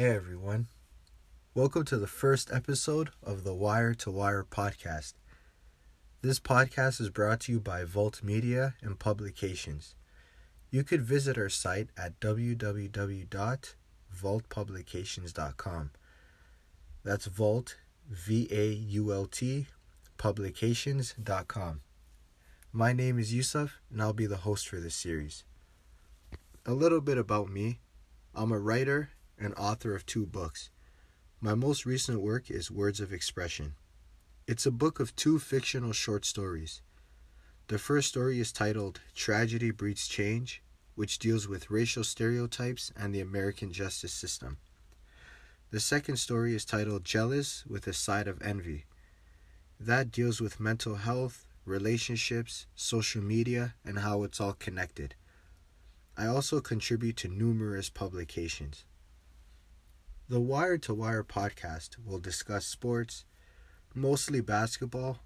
Hey everyone. Welcome to the first episode of the Wire to Wire podcast. This podcast is brought to you by Vault Media and Publications. You could visit our site at www.vaultpublications.com. That's Vault, V A U L T, publications.com. My name is Yusuf, and I'll be the host for this series. A little bit about me I'm a writer and author of two books. My most recent work is Words of Expression. It's a book of two fictional short stories. The first story is titled Tragedy Breeds Change, which deals with racial stereotypes and the American justice system. The second story is titled Jealous with a Side of Envy. That deals with mental health, relationships, social media, and how it's all connected. I also contribute to numerous publications. The Wire to Wire podcast will discuss sports, mostly basketball,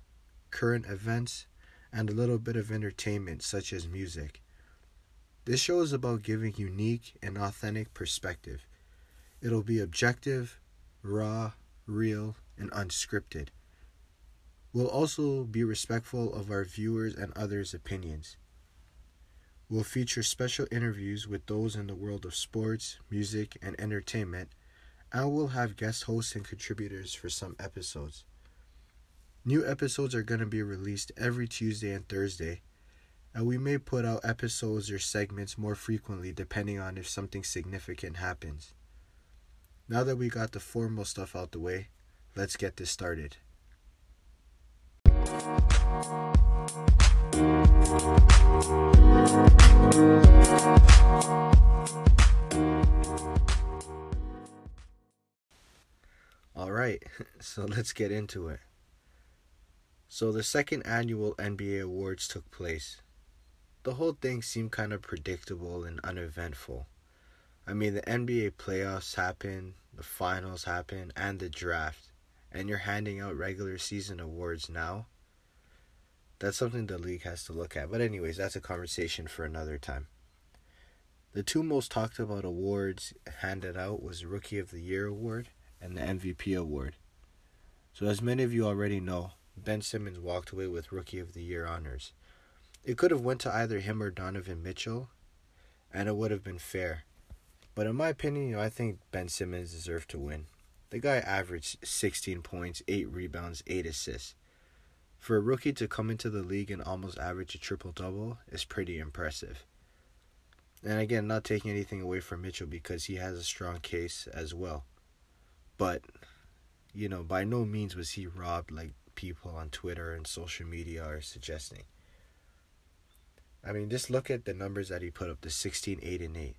current events, and a little bit of entertainment such as music. This show is about giving unique and authentic perspective. It'll be objective, raw, real, and unscripted. We'll also be respectful of our viewers and others' opinions. We'll feature special interviews with those in the world of sports, music, and entertainment, and we'll have guest hosts and contributors for some episodes. New episodes are going to be released every Tuesday and Thursday, and we may put out episodes or segments more frequently depending on if something significant happens. Now that we got the formal stuff out the way, let's get this started. All right, so let's get into it. So, the second annual NBA Awards took place. The whole thing seemed kind of predictable and uneventful. I mean, the NBA playoffs happened, the finals happened, and the draft, and you're handing out regular season awards now. That's something the league has to look at. But, anyways, that's a conversation for another time. The two most talked about awards handed out was Rookie of the Year award and the MVP award. So, as many of you already know, Ben Simmons walked away with Rookie of the Year honors. It could have went to either him or Donovan Mitchell, and it would have been fair. But in my opinion, you know, I think Ben Simmons deserved to win. The guy averaged 16 points, 8 rebounds, 8 assists. For a rookie to come into the league and almost average a triple double is pretty impressive. And again, not taking anything away from Mitchell because he has a strong case as well. But, you know, by no means was he robbed like people on Twitter and social media are suggesting. I mean, just look at the numbers that he put up the 16, 8, and 8.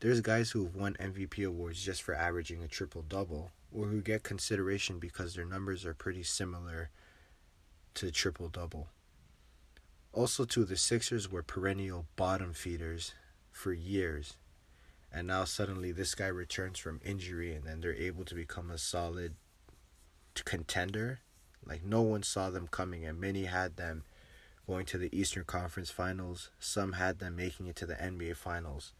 There's guys who've won MVP awards just for averaging a triple double, or who get consideration because their numbers are pretty similar to triple double. Also, too, the Sixers were perennial bottom feeders for years. And now suddenly this guy returns from injury and then they're able to become a solid contender. Like no one saw them coming and many had them going to the Eastern Conference Finals. Some had them making it to the NBA Finals.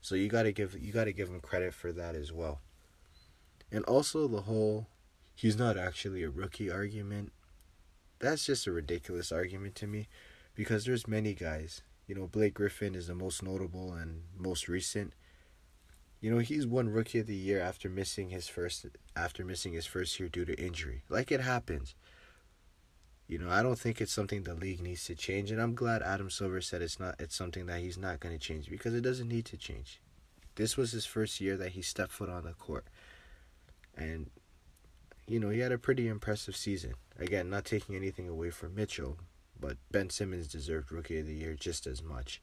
So you got to give you got to give him credit for that as well. And also the whole he's not actually a rookie argument. That's just a ridiculous argument to me because there's many guys. You know, Blake Griffin is the most notable and most recent. You know, he's won rookie of the year after missing his first after missing his first year due to injury. Like it happens. You know, I don't think it's something the league needs to change, and I'm glad Adam Silver said it's not. It's something that he's not going to change because it doesn't need to change. This was his first year that he stepped foot on the court, and you know he had a pretty impressive season. Again, not taking anything away from Mitchell, but Ben Simmons deserved Rookie of the Year just as much,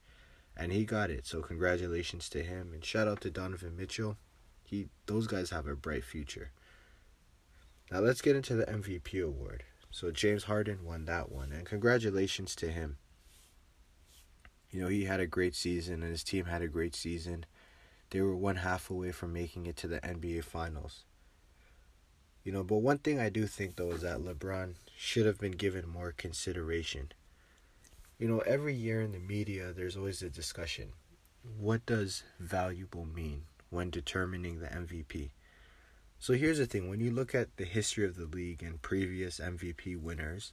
and he got it. So congratulations to him, and shout out to Donovan Mitchell. He, those guys have a bright future. Now let's get into the MVP award. So James Harden won that one, and congratulations to him. You know, he had a great season, and his team had a great season. They were one half away from making it to the NBA Finals. You know, but one thing I do think, though, is that LeBron should have been given more consideration. You know, every year in the media, there's always a discussion. What does valuable mean? when determining the MVP. So here's the thing when you look at the history of the league and previous MVP winners,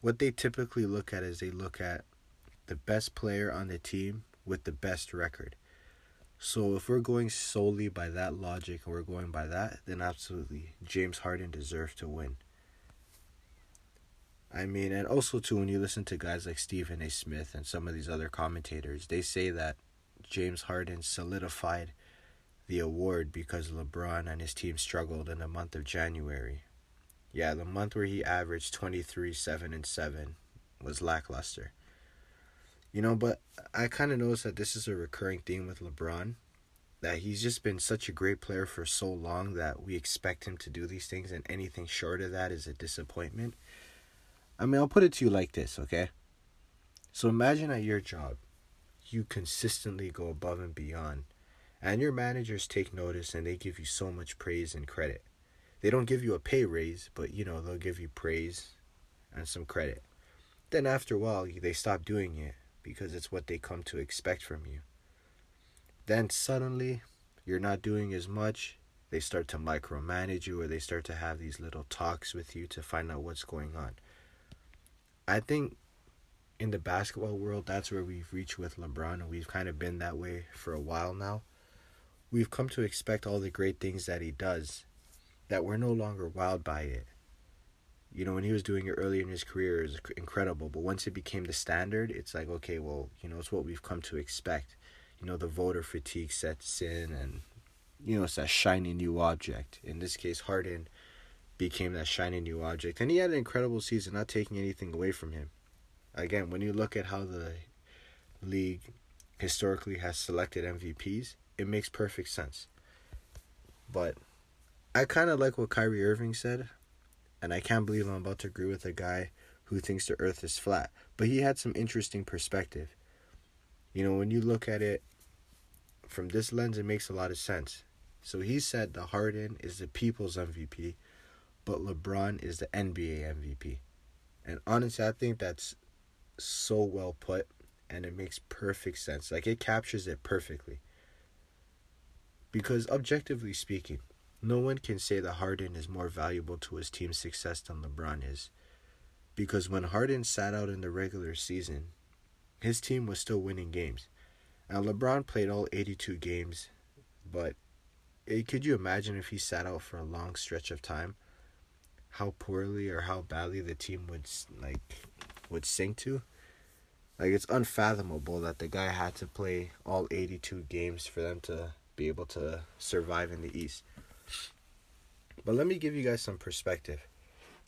what they typically look at is they look at the best player on the team with the best record. So if we're going solely by that logic and we're going by that, then absolutely James Harden deserves to win. I mean, and also too when you listen to guys like Stephen A. Smith and some of these other commentators, they say that James Harden solidified the award because LeBron and his team struggled in the month of January. Yeah, the month where he averaged 23, 7, and 7 was lackluster. You know, but I kind of noticed that this is a recurring theme with LeBron. That he's just been such a great player for so long that we expect him to do these things, and anything short of that is a disappointment. I mean, I'll put it to you like this, okay? So imagine at your job, you consistently go above and beyond, and your managers take notice and they give you so much praise and credit. They don't give you a pay raise, but you know, they'll give you praise and some credit. Then after a while, they stop doing it because it's what they come to expect from you. Then suddenly, you're not doing as much. They start to micromanage you or they start to have these little talks with you to find out what's going on. I think in the basketball world, that's where we've reached with LeBron, we've kind of been that way for a while now. We've come to expect all the great things that he does, that we're no longer wowed by it you know, when he was doing it early in his career, it was incredible. But once it became the standard, it's like, okay, well, you know, it's what we've come to expect. You know, the voter fatigue sets in, and, you know, it's that shiny new object. In this case, Harden became that shiny new object. And he had an incredible season, not taking anything away from him. Again, when you look at how the league historically has selected MVPs, it makes perfect sense. But I kind of like what Kyrie Irving said and I can't believe I'm about to agree with a guy who thinks the earth is flat. But he had some interesting perspective. You know, when you look at it from this lens, it makes a lot of sense. So he said the Harden is the people's MVP, but LeBron is the NBA MVP. And honestly, I think that's so well put and it makes perfect sense. Like it captures it perfectly. Because objectively speaking, no one can say that Harden is more valuable to his team's success than LeBron is. Because when Harden sat out in the regular season, his team was still winning games. Now, LeBron played all 82 games, but it, could you imagine if he sat out for a long stretch of time? How poorly or how badly the team would like would sink to? Like it's unfathomable that the guy had to play all 82 games for them to be able to survive in the East. But let me give you guys some perspective.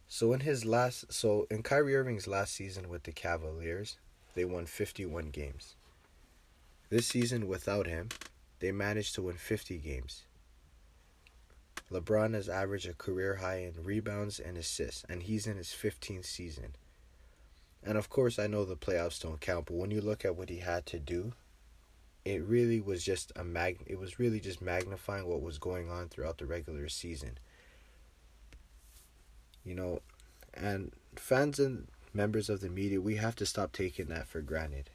So in his last so in Kyrie Irving's last season with the Cavaliers, they won 51 games. This season without him, they managed to win 50 games. LeBron has averaged a career high in rebounds and assists, and he's in his 15th season. And of course, I know the playoffs don't count, but when you look at what he had to do, it really was just a mag. It was really just magnifying what was going on throughout the regular season you know, and fans and members of the media, we have to stop taking that for granted.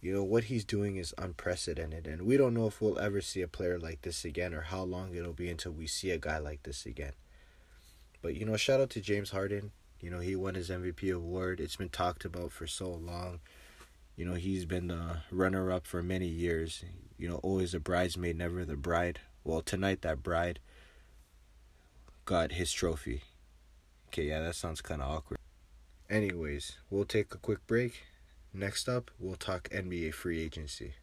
You know, what he's doing is unprecedented, and we don't know if we'll ever see a player like this again or how long it'll be until we see a guy like this again. But, you know, shout out to James Harden. You know, he won his MVP award. It's been talked about for so long. You know, he's been the runner up for many years. You know, always a bridesmaid, never the bride. Well, tonight that bride got his trophy. Okay, yeah, that sounds kind of awkward. Anyways, we'll take a quick break. Next up, we'll talk NBA free agency.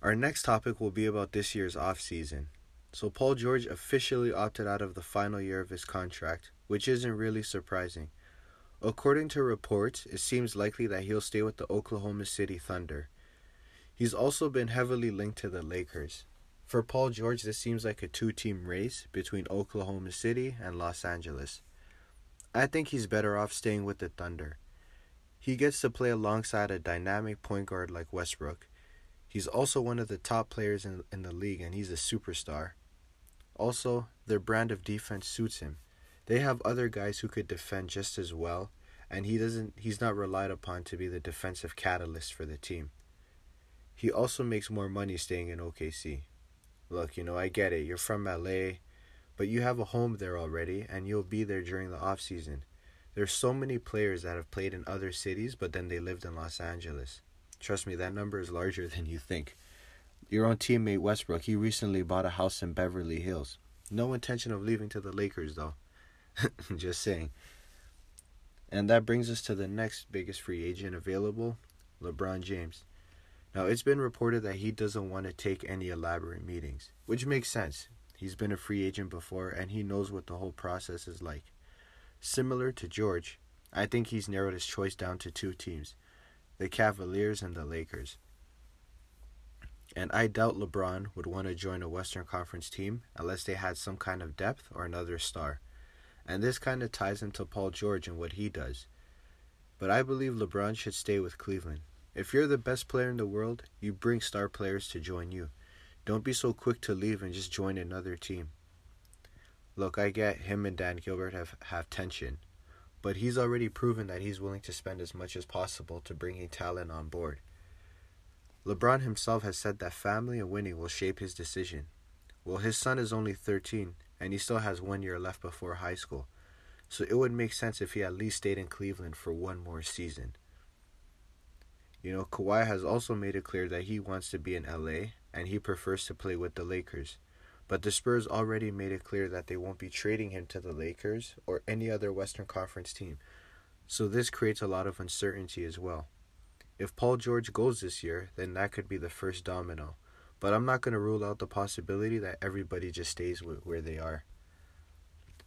Our next topic will be about this year's offseason. So, Paul George officially opted out of the final year of his contract, which isn't really surprising. According to reports, it seems likely that he'll stay with the Oklahoma City Thunder. He's also been heavily linked to the Lakers. For Paul George, this seems like a two team race between Oklahoma City and Los Angeles. I think he's better off staying with the Thunder. He gets to play alongside a dynamic point guard like Westbrook. He's also one of the top players in, in the league and he's a superstar. Also, their brand of defense suits him. They have other guys who could defend just as well, and he doesn't he's not relied upon to be the defensive catalyst for the team. He also makes more money staying in OKC. Look, you know, I get it. You're from LA, but you have a home there already and you'll be there during the off season. There's so many players that have played in other cities but then they lived in Los Angeles. Trust me, that number is larger than you think. Your own teammate Westbrook, he recently bought a house in Beverly Hills. No intention of leaving to the Lakers though. Just saying. And that brings us to the next biggest free agent available, LeBron James. Now, it's been reported that he doesn't want to take any elaborate meetings, which makes sense. He's been a free agent before and he knows what the whole process is like. Similar to George, I think he's narrowed his choice down to two teams the Cavaliers and the Lakers. And I doubt LeBron would want to join a Western Conference team unless they had some kind of depth or another star. And this kind of ties into Paul George and what he does. But I believe LeBron should stay with Cleveland. If you're the best player in the world, you bring star players to join you. Don't be so quick to leave and just join another team. Look, I get him and Dan Gilbert have, have tension, but he's already proven that he's willing to spend as much as possible to bring a talent on board. LeBron himself has said that family and winning will shape his decision. Well, his son is only 13, and he still has one year left before high school, so it would make sense if he at least stayed in Cleveland for one more season. You know, Kawhi has also made it clear that he wants to be in LA and he prefers to play with the Lakers. But the Spurs already made it clear that they won't be trading him to the Lakers or any other Western Conference team. So this creates a lot of uncertainty as well. If Paul George goes this year, then that could be the first domino. But I'm not going to rule out the possibility that everybody just stays where they are.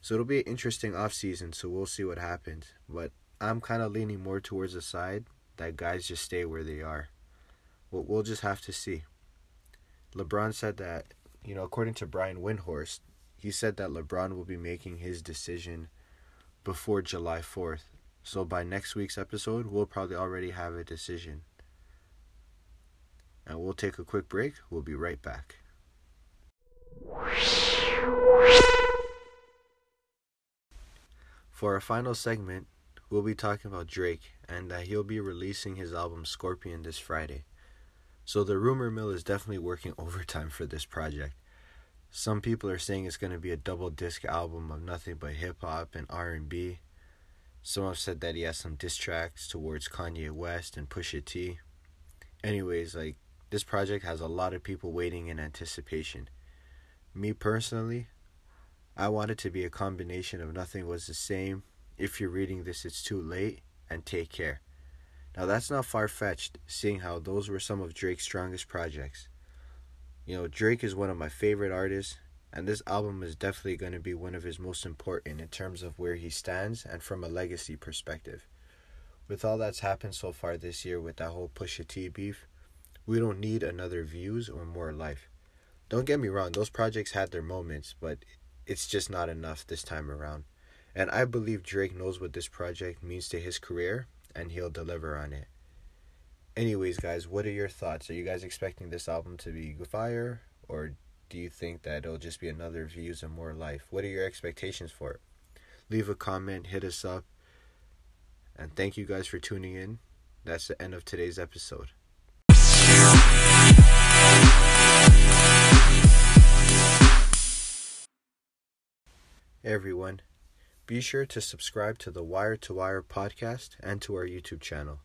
So it'll be an interesting offseason, so we'll see what happens. But I'm kind of leaning more towards the side that guys just stay where they are. Well, we'll just have to see. LeBron said that, you know, according to Brian Windhorst, he said that LeBron will be making his decision before July 4th. So by next week's episode, we'll probably already have a decision. And we'll take a quick break. We'll be right back. For our final segment, we'll be talking about Drake and that he'll be releasing his album Scorpion this Friday. So the rumor mill is definitely working overtime for this project. Some people are saying it's going to be a double disc album of nothing but hip hop and R&B. Some have said that he has some diss tracks towards Kanye West and Pusha T. Anyways, like this project has a lot of people waiting in anticipation. Me personally, I want it to be a combination of Nothing Was the Same if you're reading this, it's too late, and take care. Now, that's not far fetched, seeing how those were some of Drake's strongest projects. You know, Drake is one of my favorite artists, and this album is definitely going to be one of his most important in terms of where he stands and from a legacy perspective. With all that's happened so far this year with that whole Pusha T beef, we don't need another views or more life. Don't get me wrong, those projects had their moments, but it's just not enough this time around. And I believe Drake knows what this project means to his career and he'll deliver on it. Anyways, guys, what are your thoughts? Are you guys expecting this album to be fire or do you think that it'll just be another views and more life? What are your expectations for it? Leave a comment, hit us up. And thank you guys for tuning in. That's the end of today's episode. Everyone. Be sure to subscribe to the Wire to Wire podcast and to our YouTube channel.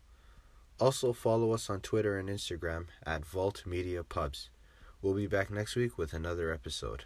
Also, follow us on Twitter and Instagram at Vault Media Pubs. We'll be back next week with another episode.